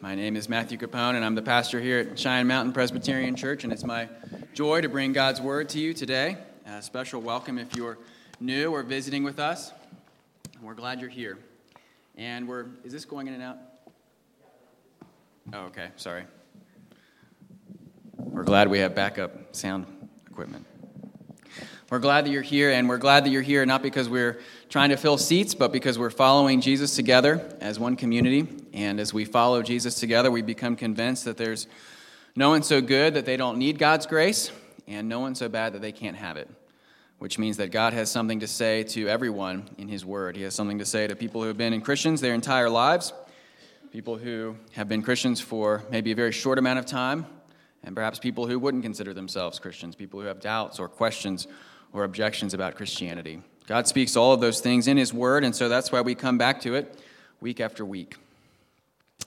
My name is Matthew Capone, and I'm the pastor here at Cheyenne Mountain Presbyterian Church, and it's my joy to bring God's Word to you today. A special welcome if you're new or visiting with us. We're glad you're here. And we're, is this going in and out? Oh, okay, sorry. We're glad we have backup sound equipment. We're glad that you're here, and we're glad that you're here not because we're trying to fill seats, but because we're following Jesus together as one community. And as we follow Jesus together, we become convinced that there's no one so good that they don't need God's grace, and no one so bad that they can't have it. Which means that God has something to say to everyone in His Word. He has something to say to people who have been in Christians their entire lives, people who have been Christians for maybe a very short amount of time, and perhaps people who wouldn't consider themselves Christians, people who have doubts or questions or objections about Christianity. God speaks all of those things in His Word, and so that's why we come back to it week after week.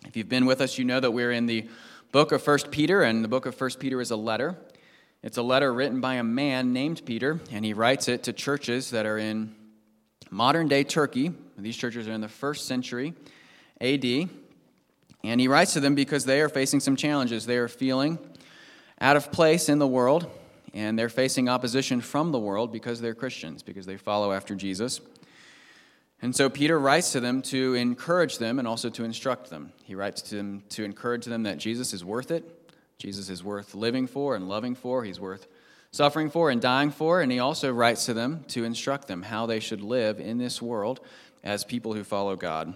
If you've been with us, you know that we're in the book of 1 Peter, and the book of 1 Peter is a letter. It's a letter written by a man named Peter, and he writes it to churches that are in modern day Turkey. These churches are in the first century AD. And he writes to them because they are facing some challenges. They are feeling out of place in the world and they're facing opposition from the world because they're Christians, because they follow after Jesus. And so Peter writes to them to encourage them and also to instruct them. He writes to them to encourage them that Jesus is worth it. Jesus is worth living for and loving for. He's worth suffering for and dying for. And he also writes to them to instruct them how they should live in this world as people who follow God.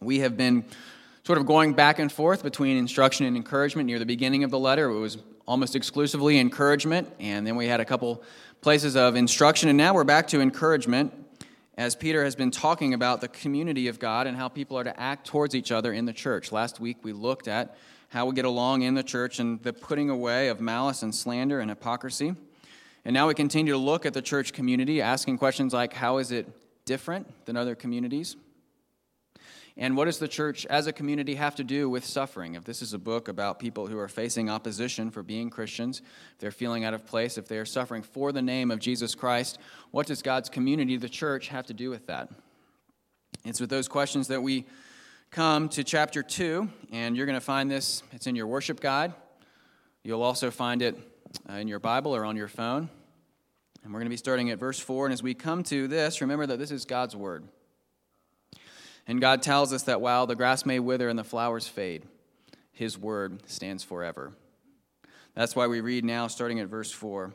We have been sort of going back and forth between instruction and encouragement near the beginning of the letter. It was almost exclusively encouragement, and then we had a couple places of instruction, and now we're back to encouragement as Peter has been talking about the community of God and how people are to act towards each other in the church. Last week we looked at how we get along in the church and the putting away of malice and slander and hypocrisy. And now we continue to look at the church community, asking questions like how is it different than other communities? And what does the church as a community have to do with suffering? If this is a book about people who are facing opposition for being Christians, if they're feeling out of place, if they are suffering for the name of Jesus Christ, what does God's community, the church, have to do with that? It's with those questions that we come to chapter 2, and you're going to find this, it's in your worship guide. You'll also find it uh, in your Bible or on your phone. And we're going to be starting at verse 4. And as we come to this, remember that this is God's Word. And God tells us that while the grass may wither and the flowers fade, his word stands forever. That's why we read now, starting at verse 4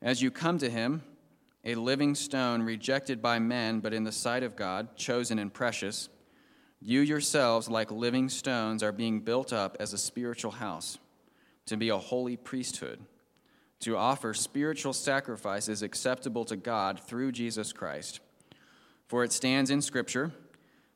As you come to him, a living stone rejected by men, but in the sight of God, chosen and precious, you yourselves, like living stones, are being built up as a spiritual house, to be a holy priesthood, to offer spiritual sacrifices acceptable to God through Jesus Christ. For it stands in Scripture.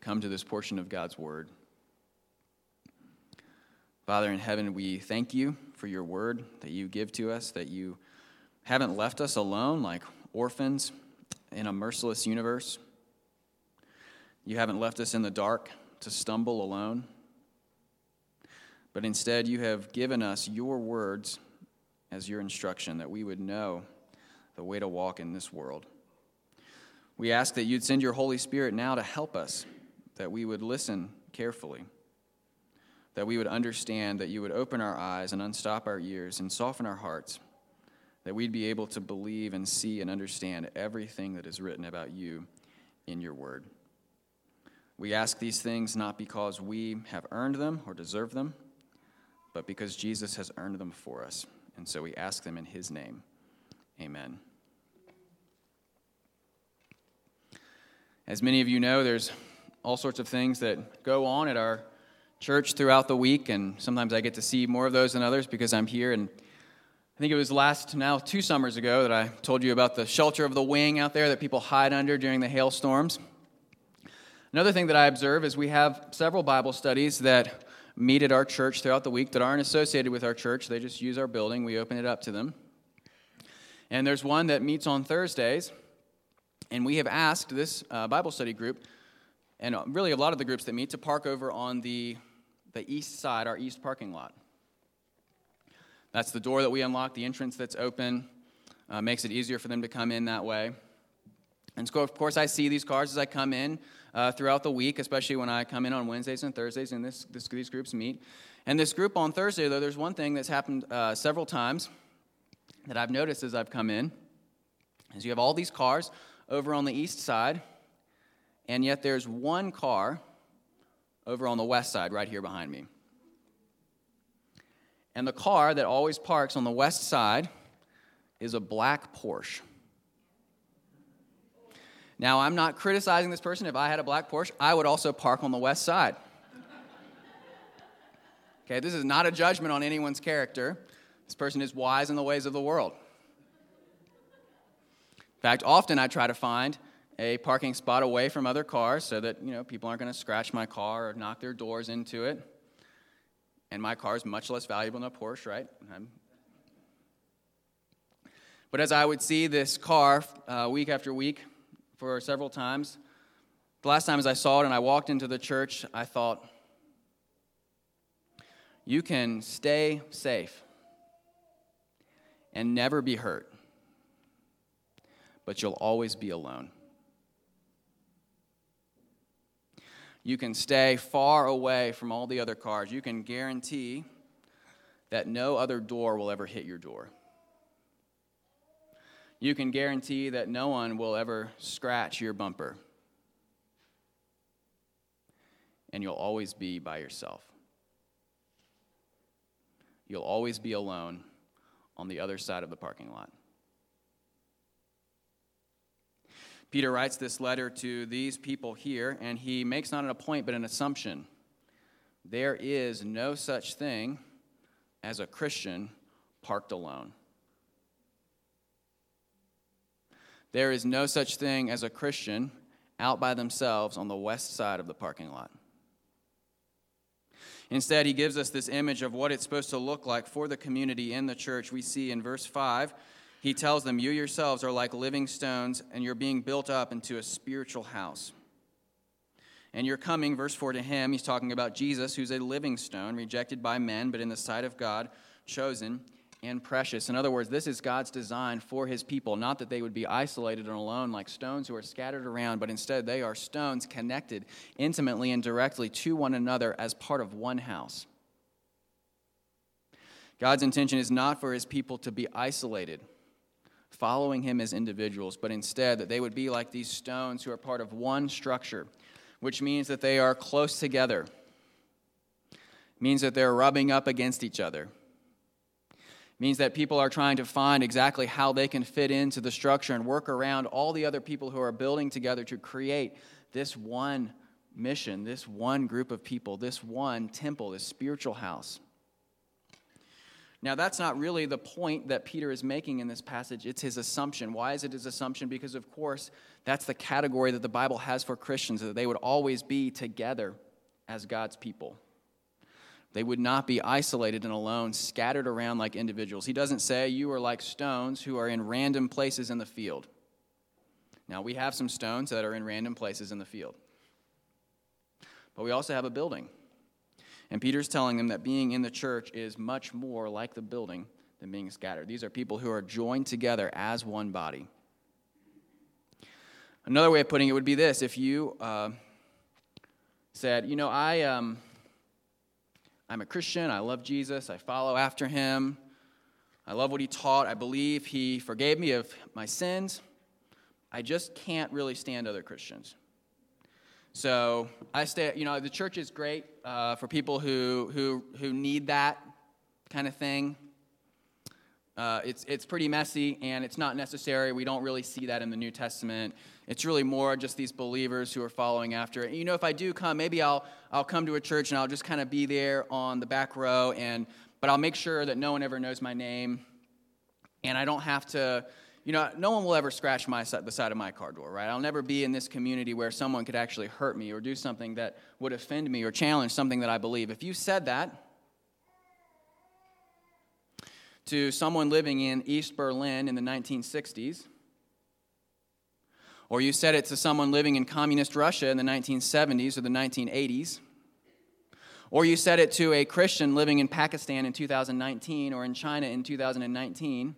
come to this portion of God's Word. Father in heaven, we thank you for your word that you give to us, that you haven't left us alone like orphans in a merciless universe. You haven't left us in the dark to stumble alone, but instead you have given us your words as your instruction that we would know the way to walk in this world. We ask that you'd send your Holy Spirit now to help us that we would listen carefully, that we would understand, that you would open our eyes and unstop our ears and soften our hearts, that we'd be able to believe and see and understand everything that is written about you in your word. We ask these things not because we have earned them or deserve them, but because Jesus has earned them for us. And so we ask them in his name. Amen. As many of you know, there's all sorts of things that go on at our church throughout the week, and sometimes I get to see more of those than others because I'm here. And I think it was last now two summers ago that I told you about the shelter of the wing out there that people hide under during the hailstorms. Another thing that I observe is we have several Bible studies that meet at our church throughout the week that aren't associated with our church. They just use our building, we open it up to them. And there's one that meets on Thursdays. And we have asked this uh, Bible study group, and really a lot of the groups that meet, to park over on the, the east side, our east parking lot. That's the door that we unlock, the entrance that's open, uh, makes it easier for them to come in that way. And so, of course, I see these cars as I come in uh, throughout the week, especially when I come in on Wednesdays and Thursdays, and this, this, these groups meet. And this group on Thursday, though, there's one thing that's happened uh, several times that I've noticed as I've come in, is you have all these cars over on the east side, and yet there's one car over on the west side, right here behind me. And the car that always parks on the west side is a black Porsche. Now, I'm not criticizing this person. If I had a black Porsche, I would also park on the west side. Okay, this is not a judgment on anyone's character. This person is wise in the ways of the world. In fact, often I try to find a parking spot away from other cars so that, you know, people aren't going to scratch my car or knock their doors into it. And my car is much less valuable than a Porsche, right? I'm... But as I would see this car uh, week after week for several times, the last time as I saw it and I walked into the church, I thought, you can stay safe and never be hurt but you'll always be alone. You can stay far away from all the other cars. You can guarantee that no other door will ever hit your door. You can guarantee that no one will ever scratch your bumper. And you'll always be by yourself. You'll always be alone on the other side of the parking lot. Peter writes this letter to these people here, and he makes not a point but an assumption. There is no such thing as a Christian parked alone. There is no such thing as a Christian out by themselves on the west side of the parking lot. Instead, he gives us this image of what it's supposed to look like for the community in the church. We see in verse 5 he tells them, You yourselves are like living stones, and you're being built up into a spiritual house. And you're coming, verse 4 to him, he's talking about Jesus, who's a living stone, rejected by men, but in the sight of God, chosen and precious. In other words, this is God's design for his people, not that they would be isolated and alone like stones who are scattered around, but instead they are stones connected intimately and directly to one another as part of one house. God's intention is not for his people to be isolated following him as individuals, but instead that they would be like these stones who are part of one structure, which means that they are close together, means that they're rubbing up against each other. Means that people are trying to find exactly how they can fit into the structure and work around all the other people who are building together to create this one mission, this one group of people, this one temple, this spiritual house. Now, that's not really the point that Peter is making in this passage. It's his assumption. Why is it his assumption? Because, of course, that's the category that the Bible has for Christians, that they would always be together as God's people. They would not be isolated and alone, scattered around like individuals. He doesn't say you are like stones who are in random places in the field. Now, we have some stones that are in random places in the field, but we also have a building. And Peter's telling them that being in the church is much more like the building than being scattered. These are people who are joined together as one body. Another way of putting it would be this if you uh, said, You know, I, um, I'm a Christian, I love Jesus, I follow after him, I love what he taught, I believe he forgave me of my sins, I just can't really stand other Christians. So I stay, you know, the church is great uh, for people who, who, who need that kind of thing. Uh, it's, it's pretty messy and it's not necessary. We don't really see that in the New Testament. It's really more just these believers who are following after it. You know, if I do come, maybe I'll, I'll come to a church and I'll just kind of be there on the back row, and, but I'll make sure that no one ever knows my name. And I don't have to, you know, no one will ever scratch my the side of my car door, right? I'll never be in this community where someone could actually hurt me or do something that would offend me or challenge something that I believe. If you said that to someone living in East Berlin in the 1960s, or you said it to someone living in communist Russia in the 1970s or the 1980s, or you said it to a Christian living in Pakistan in 2019 or in China in 2019,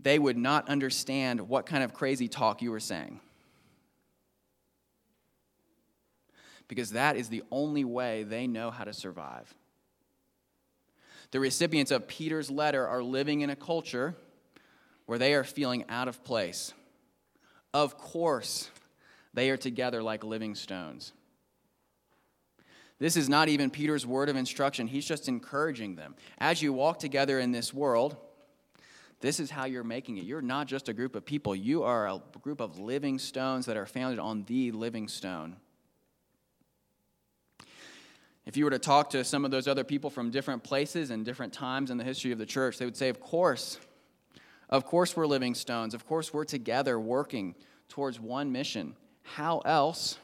they would not understand what kind of crazy talk you were saying. Because that is the only way they know how to survive. The recipients of Peter's letter are living in a culture where they are feeling out of place. Of course, they are together like living stones. This is not even Peter's word of instruction. He's just encouraging them. As you walk together in this world, this is how you're making it. You're not just a group of people, you are a group of living stones that are founded on the living stone. If you were to talk to some of those other people from different places and different times in the history of the church, they would say, Of course, of course we're living stones. Of course we're together working towards one mission. How else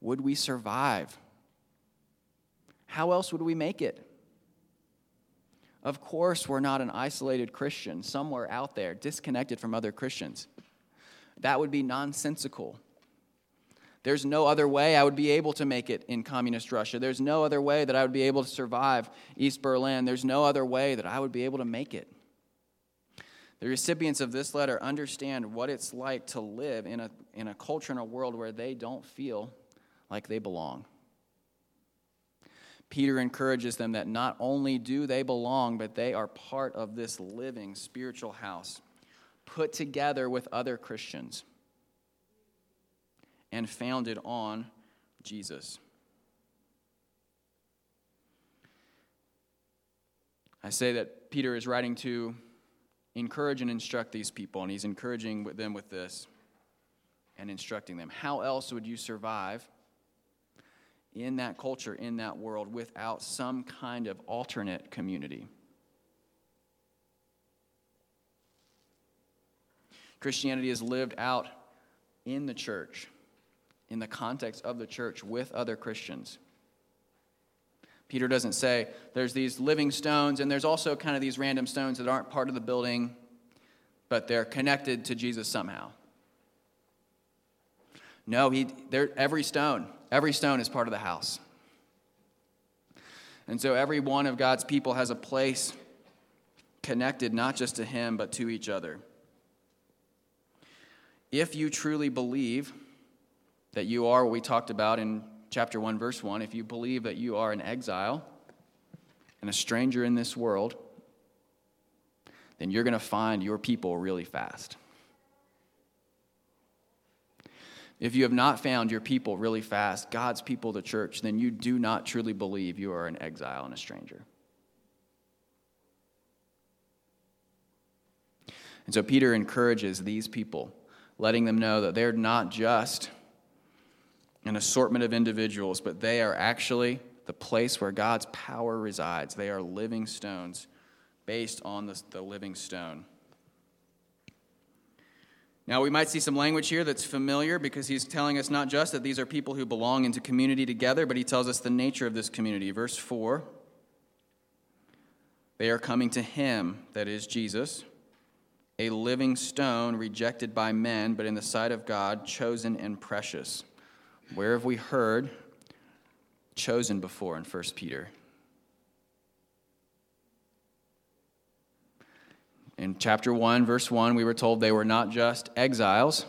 would we survive? How else would we make it? Of course, we're not an isolated Christian somewhere out there, disconnected from other Christians. That would be nonsensical. There's no other way I would be able to make it in communist Russia. There's no other way that I would be able to survive East Berlin. There's no other way that I would be able to make it. The recipients of this letter understand what it's like to live in a, in a culture, in a world where they don't feel like they belong. Peter encourages them that not only do they belong, but they are part of this living spiritual house put together with other Christians and founded on Jesus. I say that Peter is writing to encourage and instruct these people, and he's encouraging them with this and instructing them. How else would you survive? In that culture, in that world, without some kind of alternate community. Christianity is lived out in the church, in the context of the church, with other Christians. Peter doesn't say there's these living stones, and there's also kind of these random stones that aren't part of the building, but they're connected to Jesus somehow. No, he, every stone, every stone is part of the house. And so every one of God's people has a place connected not just to him, but to each other. If you truly believe that you are what we talked about in chapter 1, verse 1, if you believe that you are an exile and a stranger in this world, then you're going to find your people really fast. If you have not found your people really fast, God's people, the church, then you do not truly believe you are an exile and a stranger. And so Peter encourages these people, letting them know that they're not just an assortment of individuals, but they are actually the place where God's power resides. They are living stones based on the, the living stone. Now, we might see some language here that's familiar because he's telling us not just that these are people who belong into community together, but he tells us the nature of this community. Verse 4 They are coming to him, that is Jesus, a living stone rejected by men, but in the sight of God, chosen and precious. Where have we heard chosen before in 1 Peter? In chapter 1, verse 1, we were told they were not just exiles,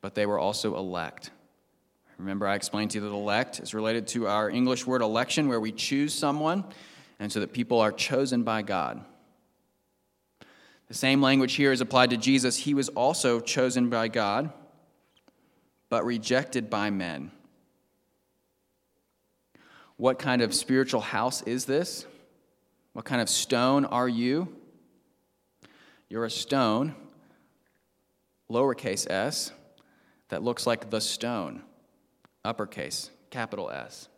but they were also elect. Remember, I explained to you that elect is related to our English word election, where we choose someone, and so that people are chosen by God. The same language here is applied to Jesus. He was also chosen by God, but rejected by men. What kind of spiritual house is this? What kind of stone are you? You're a stone, lowercase s, that looks like the stone, uppercase, capital S.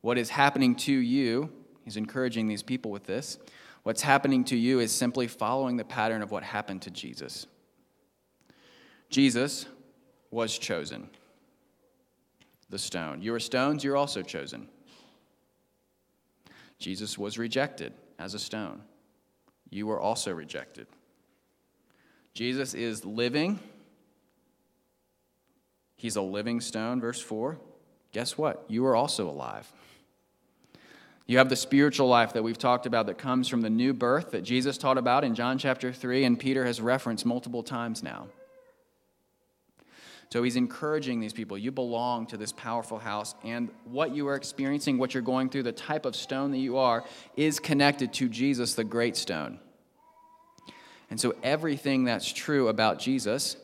What is happening to you, he's encouraging these people with this, What's happening to you is simply following the pattern of what happened to Jesus. Jesus was chosen, the stone. You are stones, you're also chosen. Jesus was rejected as a stone. You were also rejected. Jesus is living. He's a living stone, verse 4. Guess what? You are also alive. You have the spiritual life that we've talked about that comes from the new birth that Jesus taught about in John chapter 3 and Peter has referenced multiple times now. So he's encouraging these people. You belong to this powerful house, and what you are experiencing, what you're going through, the type of stone that you are, is connected to Jesus, the great stone. And so everything that's true about Jesus,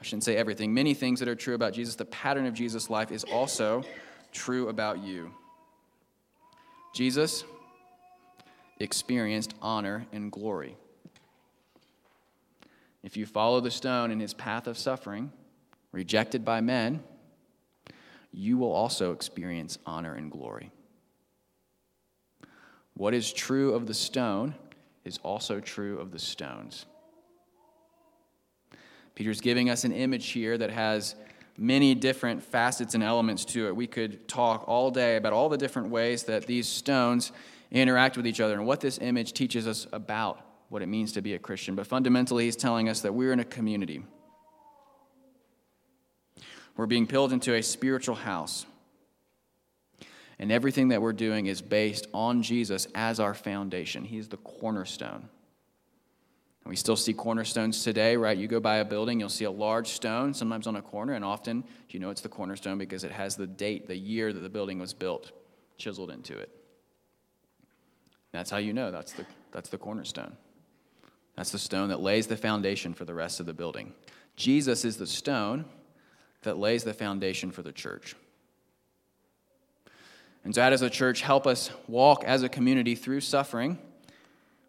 I shouldn't say everything, many things that are true about Jesus, the pattern of Jesus' life is also true about you. Jesus experienced honor and glory. If you follow the stone in his path of suffering, rejected by men, you will also experience honor and glory. What is true of the stone is also true of the stones. Peter's giving us an image here that has many different facets and elements to it. We could talk all day about all the different ways that these stones interact with each other and what this image teaches us about what it means to be a Christian. But fundamentally, he's telling us that we're in a community. We're being built into a spiritual house. And everything that we're doing is based on Jesus as our foundation. He's the cornerstone. And we still see cornerstones today, right? You go by a building, you'll see a large stone, sometimes on a corner, and often you know it's the cornerstone because it has the date, the year that the building was built, chiseled into it. That's how you know that's the, that's the cornerstone. That's the stone that lays the foundation for the rest of the building. Jesus is the stone that lays the foundation for the church. And so, how does the church help us walk as a community through suffering?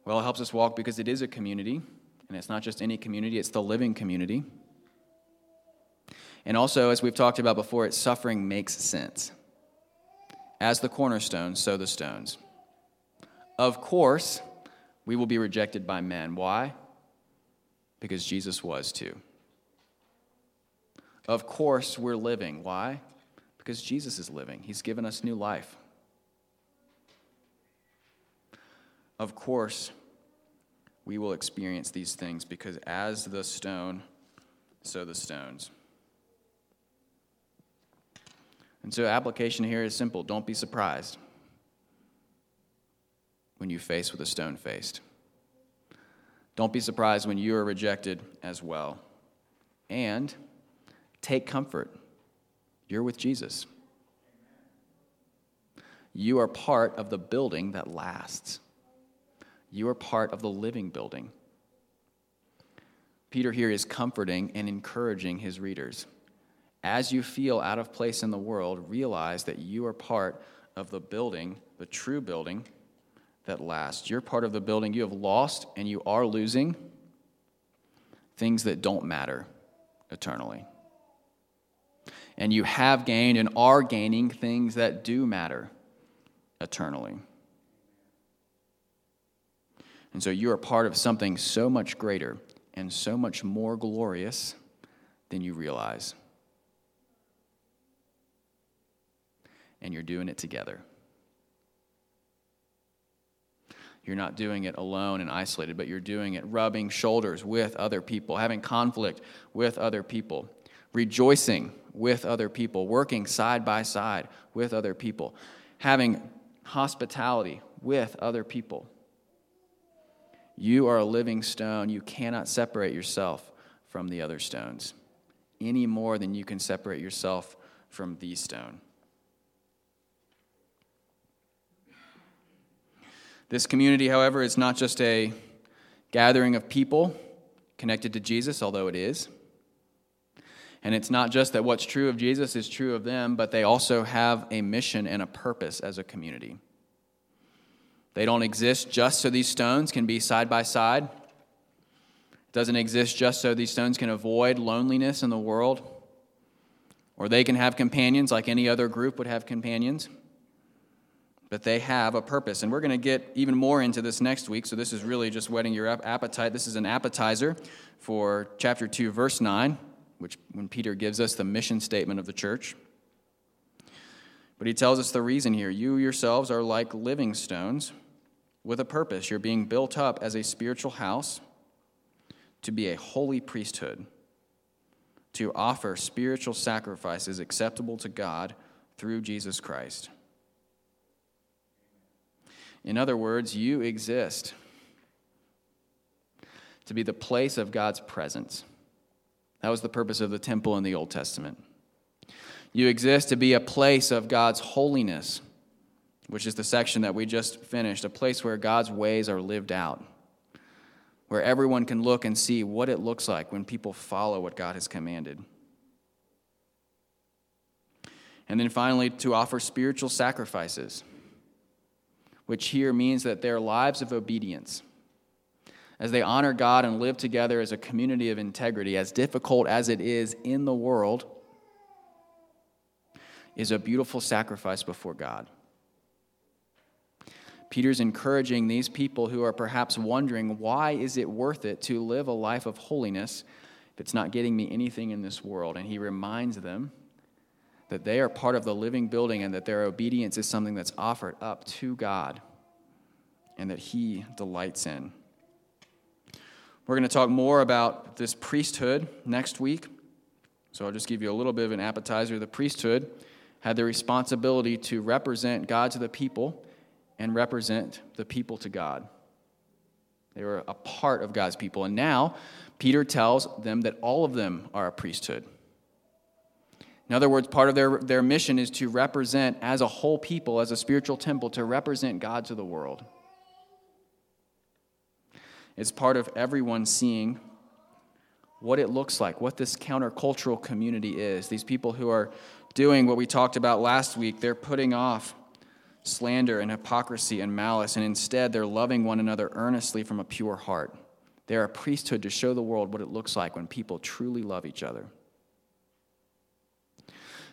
Well, it helps us walk because it is a community, and it's not just any community, it's the living community. And also, as we've talked about before, its suffering makes sense. As the cornerstone, so the stones. Of course, we will be rejected by men. Why? Because Jesus was too. Of course, we're living. Why? Because Jesus is living. He's given us new life. Of course, we will experience these things because as the stone, so the stones. And so, application here is simple don't be surprised when you face with a stone faced. Don't be surprised when you are rejected as well. And take comfort. You're with Jesus. You are part of the building that lasts. You are part of the living building. Peter here is comforting and encouraging his readers. As you feel out of place in the world, realize that you are part of the building, the true building that lasts. You're part of the building. You have lost and you are losing things that don't matter eternally. And you have gained and are gaining things that do matter eternally. And so you are part of something so much greater and so much more glorious than you realize. And you're doing it together. You're not doing it alone and isolated, but you're doing it rubbing shoulders with other people, having conflict with other people, rejoicing with other people, working side by side with other people, having hospitality with other people. You are a living stone. You cannot separate yourself from the other stones any more than you can separate yourself from the stone. This community, however, is not just a gathering of people connected to Jesus, although it is. And it's not just that what's true of Jesus is true of them, but they also have a mission and a purpose as a community. They don't exist just so these stones can be side by side. It doesn't exist just so these stones can avoid loneliness in the world, or they can have companions like any other group would have companions. But they have a purpose. And we're going to get even more into this next week. So this is really just whetting your appetite. This is an appetizer for chapter 2, verse 9, which when Peter gives us the mission statement of the church. But he tells us the reason here. You yourselves are like living stones with a purpose. You're being built up as a spiritual house to be a holy priesthood, to offer spiritual sacrifices acceptable to God through Jesus Christ. In other words, you exist to be the place of God's presence. That was the purpose of the temple in the Old Testament. You exist to be a place of God's holiness, which is the section that we just finished, a place where God's ways are lived out, where everyone can look and see what it looks like when people follow what God has commanded. And then finally, to offer spiritual sacrifices which here means that their lives of obedience, as they honor God and live together as a community of integrity, as difficult as it is in the world, is a beautiful sacrifice before God. Peter's encouraging these people who are perhaps wondering, why is it worth it to live a life of holiness if it's not getting me anything in this world? And he reminds them that they are part of the living building and that their obedience is something that's offered up to God and that He delights in. We're going to talk more about this priesthood next week. So I'll just give you a little bit of an appetizer. The priesthood had the responsibility to represent God to the people and represent the people to God. They were a part of God's people. And now Peter tells them that all of them are a priesthood. In other words, part of their, their mission is to represent, as a whole people, as a spiritual temple, to represent God to the world. It's part of everyone seeing what it looks like, what this countercultural community is. These people who are doing what we talked about last week, they're putting off slander and hypocrisy and malice, and instead they're loving one another earnestly from a pure heart. They're a priesthood to show the world what it looks like when people truly love each other.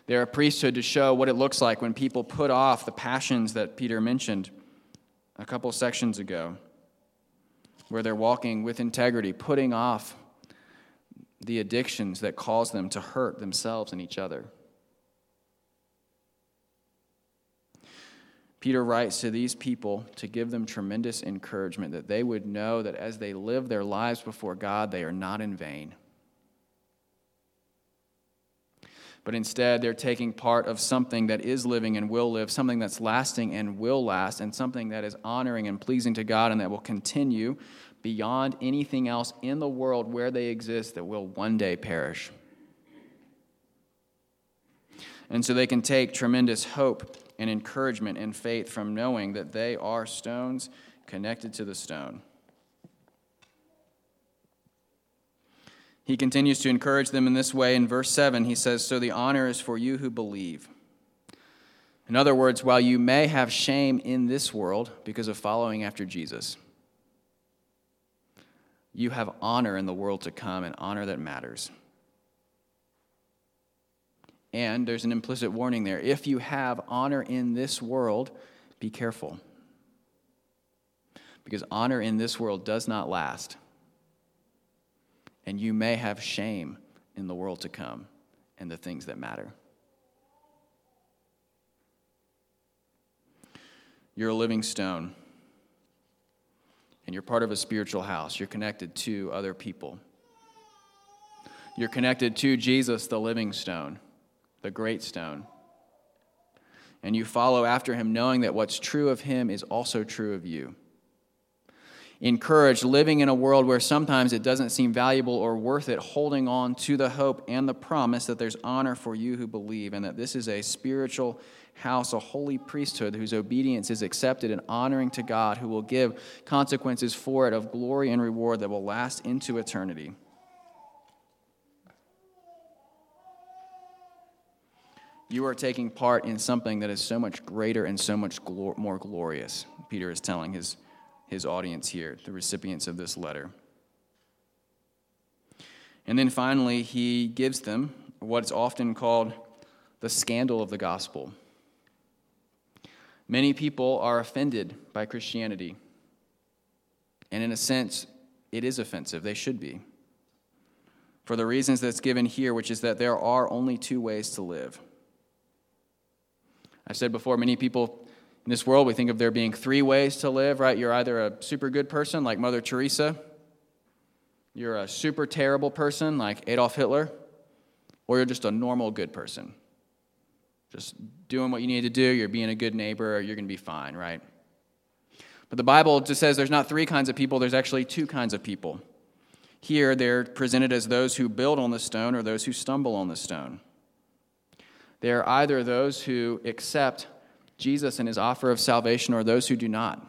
They're a priesthood to show what it looks like when people put off the passions that Peter mentioned a couple sections ago, where they're walking with integrity, putting off the addictions that cause them to hurt themselves and each other. Peter writes to these people to give them tremendous encouragement that they would know that as they live their lives before God, they are not in vain. But instead they're taking part of something that is living and will live, something that's lasting and will last, and something that is honoring and pleasing to God and that will continue beyond anything else in the world where they exist that will one day perish. And so they can take tremendous hope and encouragement and faith from knowing that they are stones connected to the stone. He continues to encourage them in this way. In verse 7, he says, So the honor is for you who believe. In other words, while you may have shame in this world because of following after Jesus, you have honor in the world to come, and honor that matters. And there's an implicit warning there. If you have honor in this world, be careful. Because honor in this world does not last and you may have shame in the world to come and the things that matter. You're a living stone, and you're part of a spiritual house. You're connected to other people. You're connected to Jesus, the living stone, the great stone. And you follow after him, knowing that what's true of him is also true of you encouraged living in a world where sometimes it doesn't seem valuable or worth it, holding on to the hope and the promise that there's honor for you who believe, and that this is a spiritual house, a holy priesthood whose obedience is accepted and honoring to God, who will give consequences for it of glory and reward that will last into eternity. You are taking part in something that is so much greater and so much glor- more glorious, Peter is telling his his audience here, the recipients of this letter. And then finally, he gives them what's often called the scandal of the gospel. Many people are offended by Christianity. And in a sense, it is offensive. They should be. For the reasons that's given here, which is that there are only two ways to live. I've said before, many people in this world, we think of there being three ways to live, right? You're either a super good person like Mother Teresa, you're a super terrible person like Adolf Hitler, or you're just a normal good person. Just doing what you need to do, you're being a good neighbor, you're going to be fine, right? But the Bible just says there's not three kinds of people, there's actually two kinds of people. Here, they're presented as those who build on the stone or those who stumble on the stone. They are either those who accept Jesus and his offer of salvation or those who do not.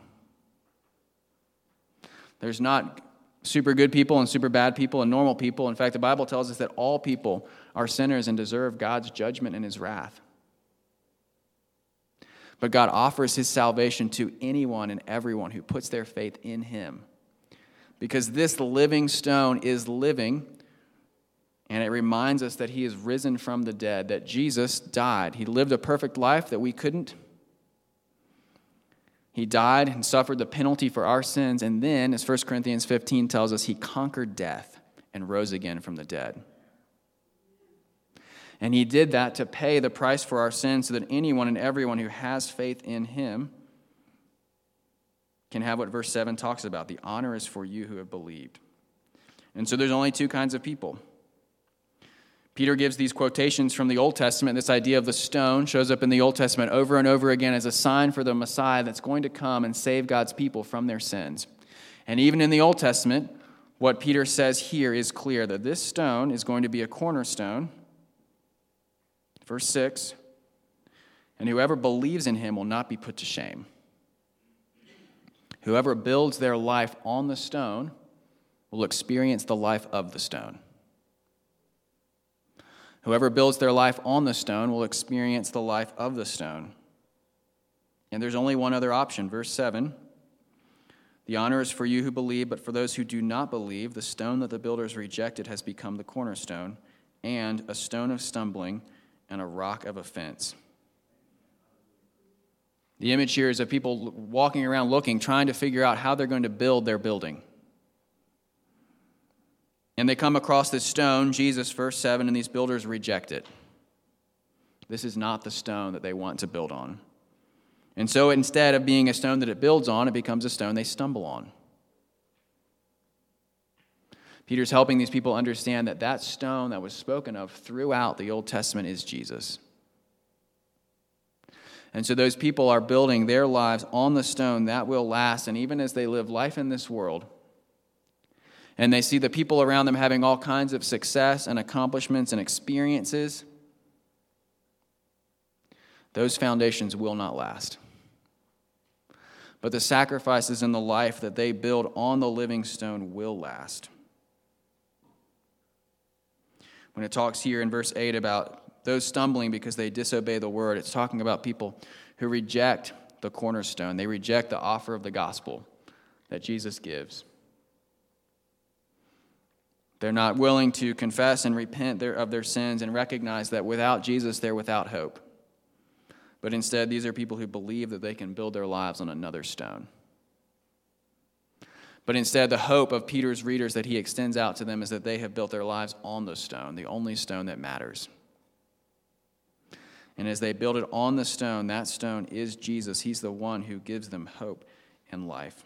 There's not super good people and super bad people and normal people. In fact, the Bible tells us that all people are sinners and deserve God's judgment and his wrath. But God offers his salvation to anyone and everyone who puts their faith in him. Because this living stone is living, and it reminds us that he is risen from the dead, that Jesus died. He lived a perfect life that we couldn't. He died and suffered the penalty for our sins, and then, as 1 Corinthians 15 tells us, he conquered death and rose again from the dead. And he did that to pay the price for our sins so that anyone and everyone who has faith in him can have what verse 7 talks about. The honor is for you who have believed. And so there's only two kinds of people Peter gives these quotations from the Old Testament. This idea of the stone shows up in the Old Testament over and over again as a sign for the Messiah that's going to come and save God's people from their sins. And even in the Old Testament, what Peter says here is clear that this stone is going to be a cornerstone. Verse 6 And whoever believes in him will not be put to shame. Whoever builds their life on the stone will experience the life of the stone. Whoever builds their life on the stone will experience the life of the stone. And there's only one other option. Verse 7 The honor is for you who believe, but for those who do not believe, the stone that the builders rejected has become the cornerstone, and a stone of stumbling, and a rock of offense. The image here is of people walking around looking, trying to figure out how they're going to build their building. And they come across this stone, Jesus, verse 7, and these builders reject it. This is not the stone that they want to build on. And so instead of being a stone that it builds on, it becomes a stone they stumble on. Peter's helping these people understand that that stone that was spoken of throughout the Old Testament is Jesus. And so those people are building their lives on the stone that will last. And even as they live life in this world, and they see the people around them having all kinds of success and accomplishments and experiences, those foundations will not last. But the sacrifices in the life that they build on the living stone will last. When it talks here in verse 8 about those stumbling because they disobey the word, it's talking about people who reject the cornerstone. They reject the offer of the gospel that Jesus gives. They're not willing to confess and repent of their sins and recognize that without Jesus, they're without hope. But instead, these are people who believe that they can build their lives on another stone. But instead, the hope of Peter's readers that he extends out to them is that they have built their lives on the stone, the only stone that matters. And as they build it on the stone, that stone is Jesus. He's the one who gives them hope and life.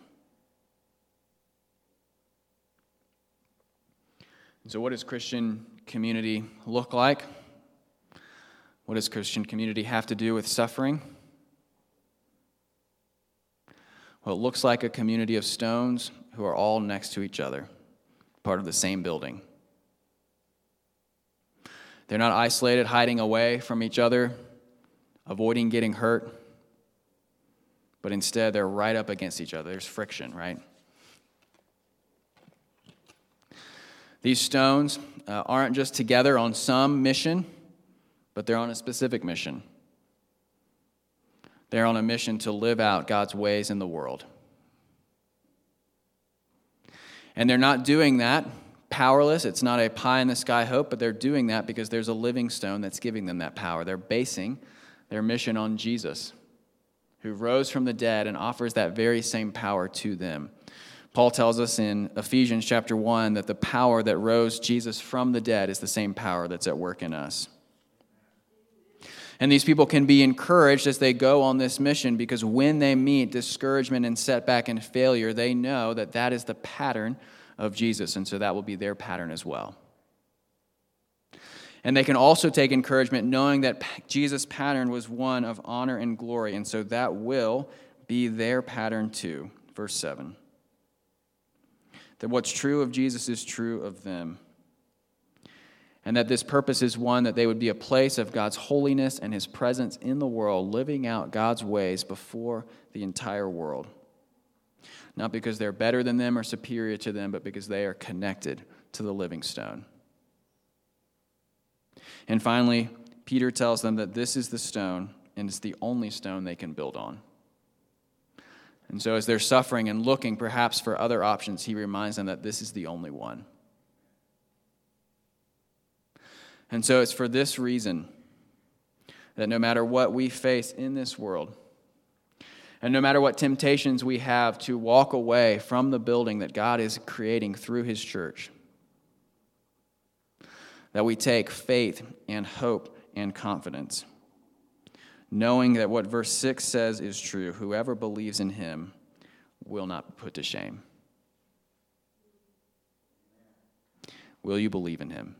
So, what does Christian community look like? What does Christian community have to do with suffering? Well, it looks like a community of stones who are all next to each other, part of the same building. They're not isolated, hiding away from each other, avoiding getting hurt, but instead they're right up against each other. There's friction, right? These stones uh, aren't just together on some mission, but they're on a specific mission. They're on a mission to live out God's ways in the world. And they're not doing that powerless. It's not a pie in the sky hope, but they're doing that because there's a living stone that's giving them that power. They're basing their mission on Jesus, who rose from the dead and offers that very same power to them. Paul tells us in Ephesians chapter 1 that the power that rose Jesus from the dead is the same power that's at work in us. And these people can be encouraged as they go on this mission because when they meet discouragement and setback and failure, they know that that is the pattern of Jesus. And so that will be their pattern as well. And they can also take encouragement knowing that Jesus' pattern was one of honor and glory. And so that will be their pattern too. Verse 7. That what's true of Jesus is true of them. And that this purpose is one that they would be a place of God's holiness and his presence in the world, living out God's ways before the entire world. Not because they're better than them or superior to them, but because they are connected to the living stone. And finally, Peter tells them that this is the stone and it's the only stone they can build on. And so, as they're suffering and looking perhaps for other options, he reminds them that this is the only one. And so, it's for this reason that no matter what we face in this world, and no matter what temptations we have to walk away from the building that God is creating through his church, that we take faith and hope and confidence, knowing that what verse 6 says is true whoever believes in him will not be put to shame. Will you believe in him?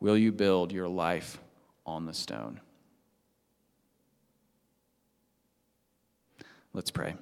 Will you build your life on the stone? Let's pray.